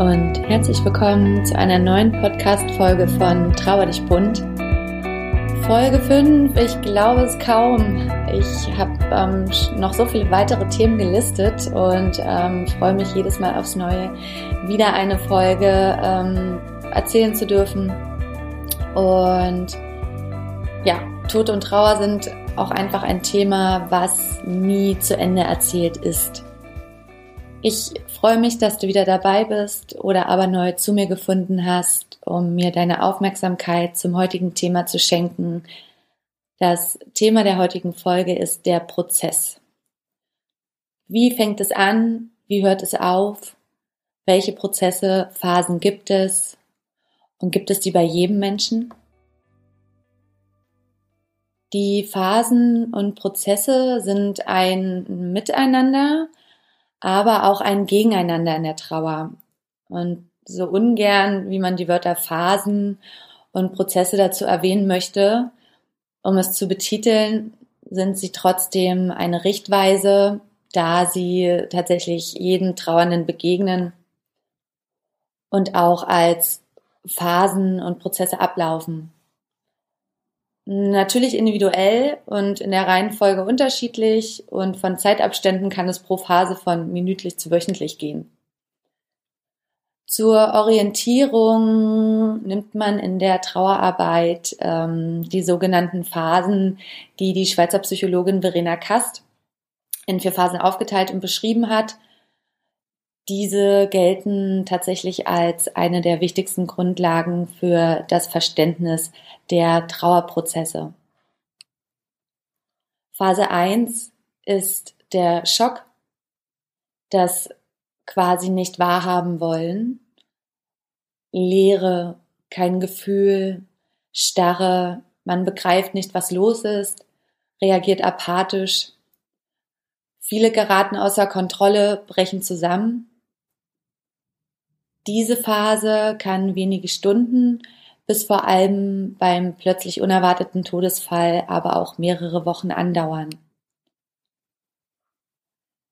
Und herzlich willkommen zu einer neuen Podcast-Folge von Trauer dich bunt. Folge 5, ich glaube es kaum. Ich habe ähm, noch so viele weitere Themen gelistet und ähm, freue mich jedes Mal aufs Neue, wieder eine Folge ähm, erzählen zu dürfen. Und ja, Tod und Trauer sind auch einfach ein Thema, was nie zu Ende erzählt ist. Ich freue mich, dass du wieder dabei bist oder aber neu zu mir gefunden hast, um mir deine Aufmerksamkeit zum heutigen Thema zu schenken. Das Thema der heutigen Folge ist der Prozess. Wie fängt es an? Wie hört es auf? Welche Prozesse, Phasen gibt es? Und gibt es die bei jedem Menschen? Die Phasen und Prozesse sind ein Miteinander, aber auch ein Gegeneinander in der Trauer. Und so ungern, wie man die Wörter Phasen und Prozesse dazu erwähnen möchte, um es zu betiteln, sind sie trotzdem eine Richtweise, da sie tatsächlich jeden Trauernden begegnen und auch als Phasen und Prozesse ablaufen. Natürlich individuell und in der Reihenfolge unterschiedlich und von Zeitabständen kann es pro Phase von minütlich zu wöchentlich gehen. Zur Orientierung nimmt man in der Trauerarbeit ähm, die sogenannten Phasen, die die Schweizer Psychologin Verena Kast in vier Phasen aufgeteilt und beschrieben hat. Diese gelten tatsächlich als eine der wichtigsten Grundlagen für das Verständnis der Trauerprozesse. Phase 1 ist der Schock, das quasi nicht wahrhaben wollen, Leere, kein Gefühl, Starre, man begreift nicht, was los ist, reagiert apathisch. Viele geraten außer Kontrolle, brechen zusammen. Diese Phase kann wenige Stunden bis vor allem beim plötzlich unerwarteten Todesfall aber auch mehrere Wochen andauern.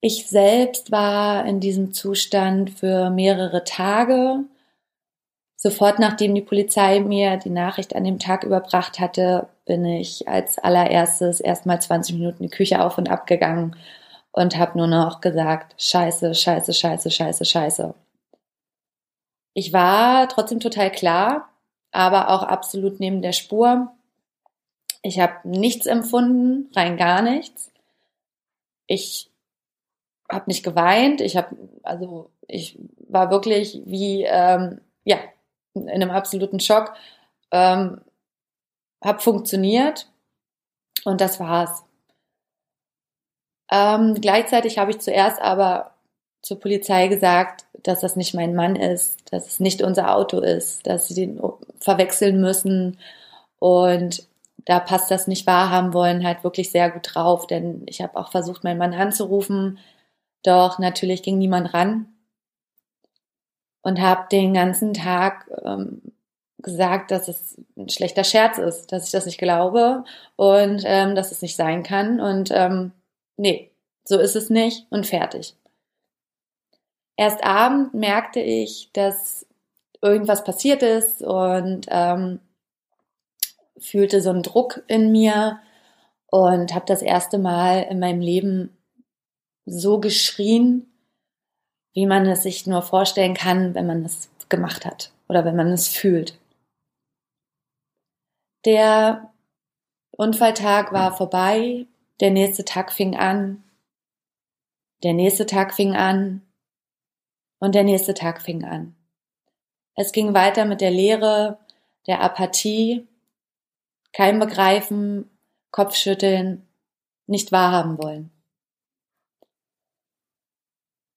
Ich selbst war in diesem Zustand für mehrere Tage. Sofort nachdem die Polizei mir die Nachricht an dem Tag überbracht hatte, bin ich als allererstes erstmal 20 Minuten die Küche auf und ab gegangen und habe nur noch gesagt, scheiße, scheiße, scheiße, scheiße, scheiße. Ich war trotzdem total klar, aber auch absolut neben der Spur. Ich habe nichts empfunden, rein gar nichts. Ich habe nicht geweint. Ich habe, also ich war wirklich wie, ähm, ja, in einem absoluten Schock. Ähm, habe funktioniert und das war's. Ähm, gleichzeitig habe ich zuerst aber zur Polizei gesagt, dass das nicht mein Mann ist, dass es nicht unser Auto ist, dass sie den verwechseln müssen. Und da passt das nicht wahrhaben wollen halt wirklich sehr gut drauf, denn ich habe auch versucht, meinen Mann anzurufen, doch natürlich ging niemand ran und habe den ganzen Tag ähm, gesagt, dass es ein schlechter Scherz ist, dass ich das nicht glaube und ähm, dass es nicht sein kann und ähm, nee, so ist es nicht und fertig. Erst abend merkte ich, dass irgendwas passiert ist und ähm, fühlte so einen Druck in mir und habe das erste Mal in meinem Leben so geschrien, wie man es sich nur vorstellen kann, wenn man es gemacht hat oder wenn man es fühlt. Der Unfalltag war vorbei, der nächste Tag fing an, der nächste Tag fing an, und der nächste Tag fing an. Es ging weiter mit der Leere, der Apathie, kein Begreifen, Kopfschütteln, nicht wahrhaben wollen.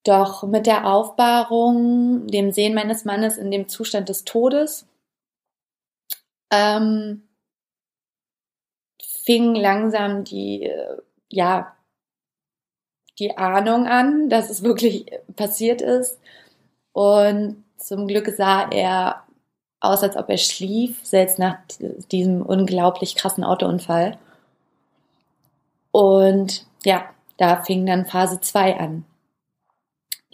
Doch mit der Aufbahrung, dem Sehen meines Mannes in dem Zustand des Todes, ähm, fing langsam die, äh, ja, die Ahnung an, dass es wirklich passiert ist. Und zum Glück sah er aus, als ob er schlief, selbst nach diesem unglaublich krassen Autounfall. Und ja, da fing dann Phase 2 an.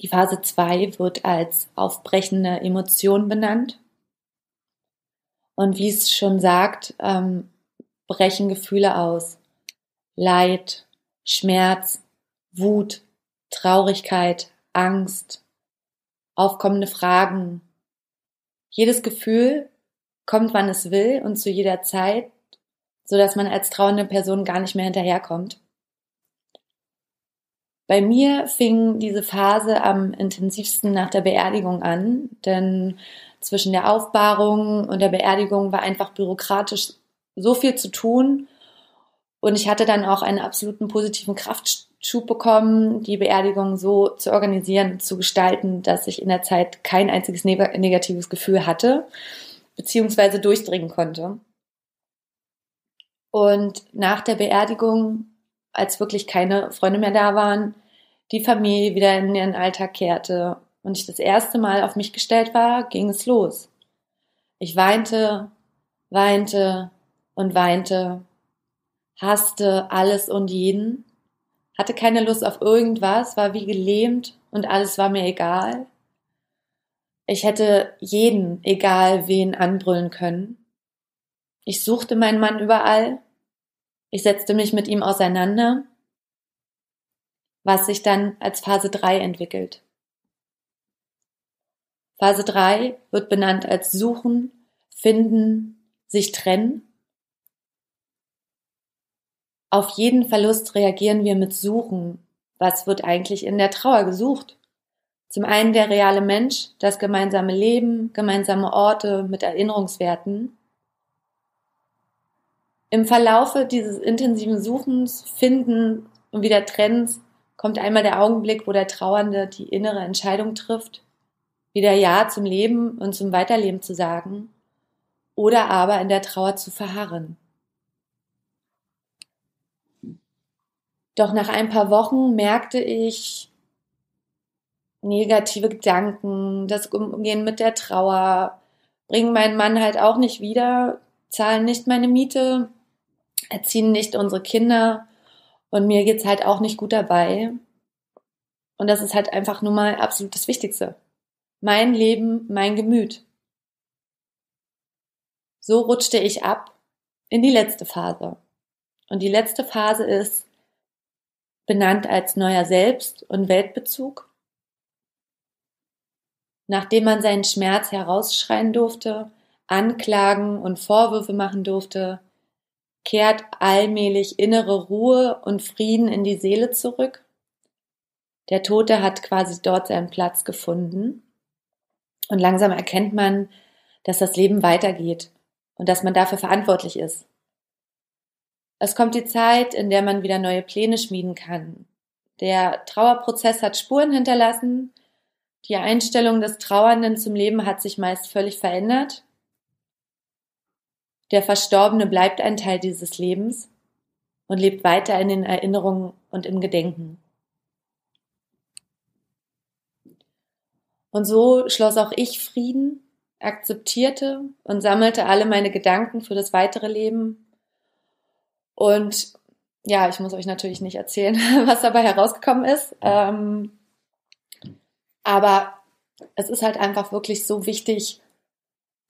Die Phase 2 wird als aufbrechende Emotion benannt. Und wie es schon sagt, ähm, brechen Gefühle aus. Leid, Schmerz, Wut, Traurigkeit, Angst, aufkommende Fragen. Jedes Gefühl kommt, wann es will und zu jeder Zeit, so dass man als trauernde Person gar nicht mehr hinterherkommt. Bei mir fing diese Phase am intensivsten nach der Beerdigung an, denn zwischen der Aufbahrung und der Beerdigung war einfach bürokratisch so viel zu tun und ich hatte dann auch einen absoluten positiven Kraftschub bekommen, die Beerdigung so zu organisieren, zu gestalten, dass ich in der Zeit kein einziges negatives Gefühl hatte, beziehungsweise durchdringen konnte. Und nach der Beerdigung als wirklich keine Freunde mehr da waren, die Familie wieder in ihren Alltag kehrte und ich das erste Mal auf mich gestellt war, ging es los. Ich weinte, weinte und weinte, hasste alles und jeden, hatte keine Lust auf irgendwas, war wie gelähmt und alles war mir egal. Ich hätte jeden, egal wen, anbrüllen können. Ich suchte meinen Mann überall. Ich setzte mich mit ihm auseinander was sich dann als Phase 3 entwickelt. Phase 3 wird benannt als Suchen, Finden, sich trennen. Auf jeden Verlust reagieren wir mit Suchen. Was wird eigentlich in der Trauer gesucht? Zum einen der reale Mensch, das gemeinsame Leben, gemeinsame Orte mit Erinnerungswerten. Im Verlaufe dieses intensiven Suchens, Finden und wieder Trennens kommt einmal der Augenblick, wo der Trauernde die innere Entscheidung trifft, wieder Ja zum Leben und zum Weiterleben zu sagen oder aber in der Trauer zu verharren. Doch nach ein paar Wochen merkte ich negative Gedanken, das Umgehen mit der Trauer, bringen meinen Mann halt auch nicht wieder, zahlen nicht meine Miete, erziehen nicht unsere Kinder und mir geht's halt auch nicht gut dabei. Und das ist halt einfach nur mal absolut das Wichtigste. Mein Leben, mein Gemüt. So rutschte ich ab in die letzte Phase. Und die letzte Phase ist benannt als neuer Selbst- und Weltbezug. Nachdem man seinen Schmerz herausschreien durfte, Anklagen und Vorwürfe machen durfte, kehrt allmählich innere Ruhe und Frieden in die Seele zurück. Der Tote hat quasi dort seinen Platz gefunden. Und langsam erkennt man, dass das Leben weitergeht und dass man dafür verantwortlich ist. Es kommt die Zeit, in der man wieder neue Pläne schmieden kann. Der Trauerprozess hat Spuren hinterlassen. Die Einstellung des Trauernden zum Leben hat sich meist völlig verändert. Der Verstorbene bleibt ein Teil dieses Lebens und lebt weiter in den Erinnerungen und im Gedenken. Und so schloss auch ich Frieden, akzeptierte und sammelte alle meine Gedanken für das weitere Leben. Und ja, ich muss euch natürlich nicht erzählen, was dabei herausgekommen ist. Ähm, aber es ist halt einfach wirklich so wichtig,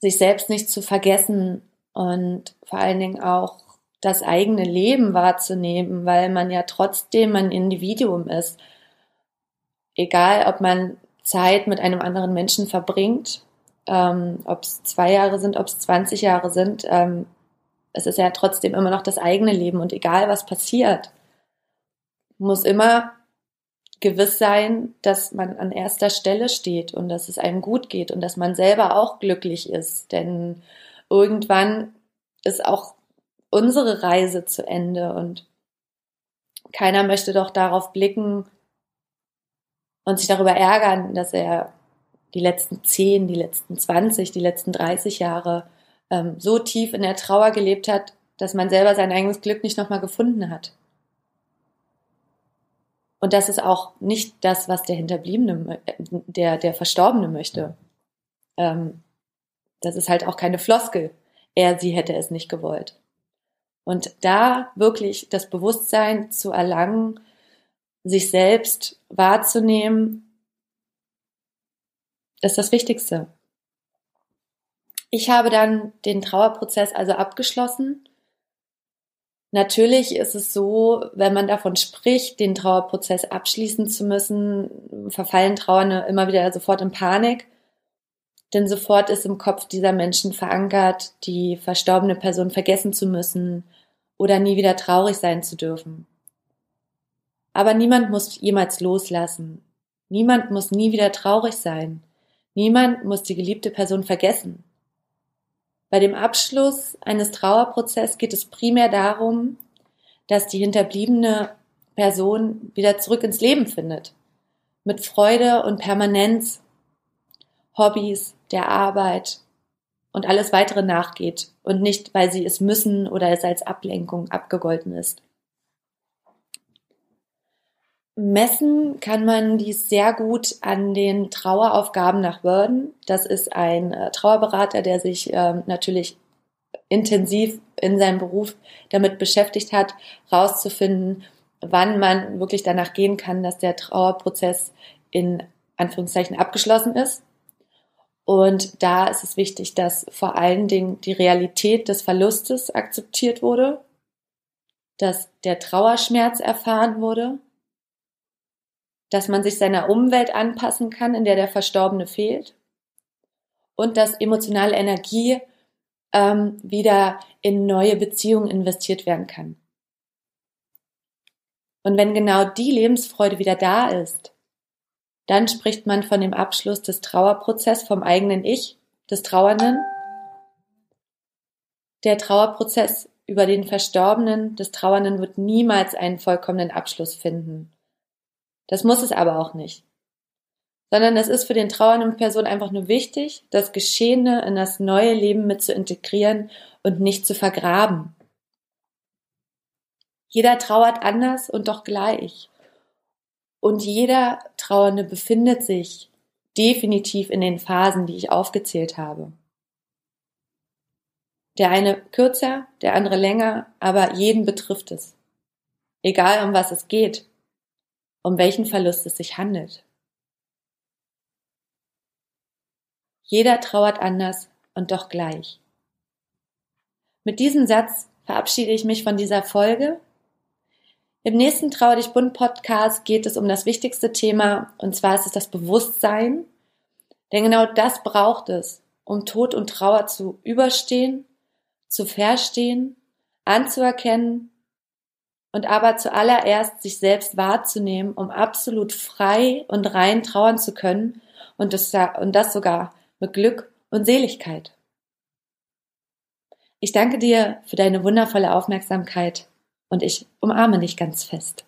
sich selbst nicht zu vergessen und vor allen Dingen auch das eigene Leben wahrzunehmen, weil man ja trotzdem ein Individuum ist. Egal, ob man Zeit mit einem anderen Menschen verbringt, ähm, ob es zwei Jahre sind, ob es 20 Jahre sind, ähm, es ist ja trotzdem immer noch das eigene Leben und egal was passiert, muss immer gewiss sein, dass man an erster Stelle steht und dass es einem gut geht und dass man selber auch glücklich ist. Denn irgendwann ist auch unsere Reise zu Ende und keiner möchte doch darauf blicken und sich darüber ärgern, dass er die letzten 10, die letzten 20, die letzten 30 Jahre ähm, so tief in der Trauer gelebt hat, dass man selber sein eigenes Glück nicht nochmal gefunden hat. Und das ist auch nicht das, was der Hinterbliebene, der, der Verstorbene möchte. Ähm, das ist halt auch keine Floskel. Er, sie hätte es nicht gewollt. Und da wirklich das Bewusstsein zu erlangen, sich selbst wahrzunehmen ist das Wichtigste. Ich habe dann den Trauerprozess also abgeschlossen. Natürlich ist es so, wenn man davon spricht, den Trauerprozess abschließen zu müssen, verfallen Trauernde immer wieder sofort in Panik. Denn sofort ist im Kopf dieser Menschen verankert, die verstorbene Person vergessen zu müssen oder nie wieder traurig sein zu dürfen. Aber niemand muss jemals loslassen. Niemand muss nie wieder traurig sein. Niemand muss die geliebte Person vergessen. Bei dem Abschluss eines Trauerprozesses geht es primär darum, dass die hinterbliebene Person wieder zurück ins Leben findet. Mit Freude und Permanenz, Hobbys, der Arbeit und alles weitere nachgeht und nicht, weil sie es müssen oder es als Ablenkung abgegolten ist. Messen kann man dies sehr gut an den Traueraufgaben nach Worden. Das ist ein äh, Trauerberater, der sich äh, natürlich intensiv in seinem Beruf damit beschäftigt hat, herauszufinden, wann man wirklich danach gehen kann, dass der Trauerprozess in Anführungszeichen abgeschlossen ist. Und da ist es wichtig, dass vor allen Dingen die Realität des Verlustes akzeptiert wurde, dass der Trauerschmerz erfahren wurde dass man sich seiner Umwelt anpassen kann, in der der Verstorbene fehlt und dass emotionale Energie ähm, wieder in neue Beziehungen investiert werden kann. Und wenn genau die Lebensfreude wieder da ist, dann spricht man von dem Abschluss des Trauerprozesses vom eigenen Ich, des Trauernden. Der Trauerprozess über den Verstorbenen des Trauernden wird niemals einen vollkommenen Abschluss finden. Das muss es aber auch nicht. Sondern es ist für den trauernden Person einfach nur wichtig, das Geschehene in das neue Leben mit zu integrieren und nicht zu vergraben. Jeder trauert anders und doch gleich. Und jeder Trauernde befindet sich definitiv in den Phasen, die ich aufgezählt habe. Der eine kürzer, der andere länger, aber jeden betrifft es. Egal um was es geht um welchen Verlust es sich handelt. Jeder trauert anders und doch gleich. Mit diesem Satz verabschiede ich mich von dieser Folge. Im nächsten Trauer dich bunt Podcast geht es um das wichtigste Thema und zwar ist es das Bewusstsein. Denn genau das braucht es, um Tod und Trauer zu überstehen, zu verstehen, anzuerkennen und aber zuallererst sich selbst wahrzunehmen, um absolut frei und rein trauern zu können und das, und das sogar mit Glück und Seligkeit. Ich danke dir für deine wundervolle Aufmerksamkeit und ich umarme dich ganz fest.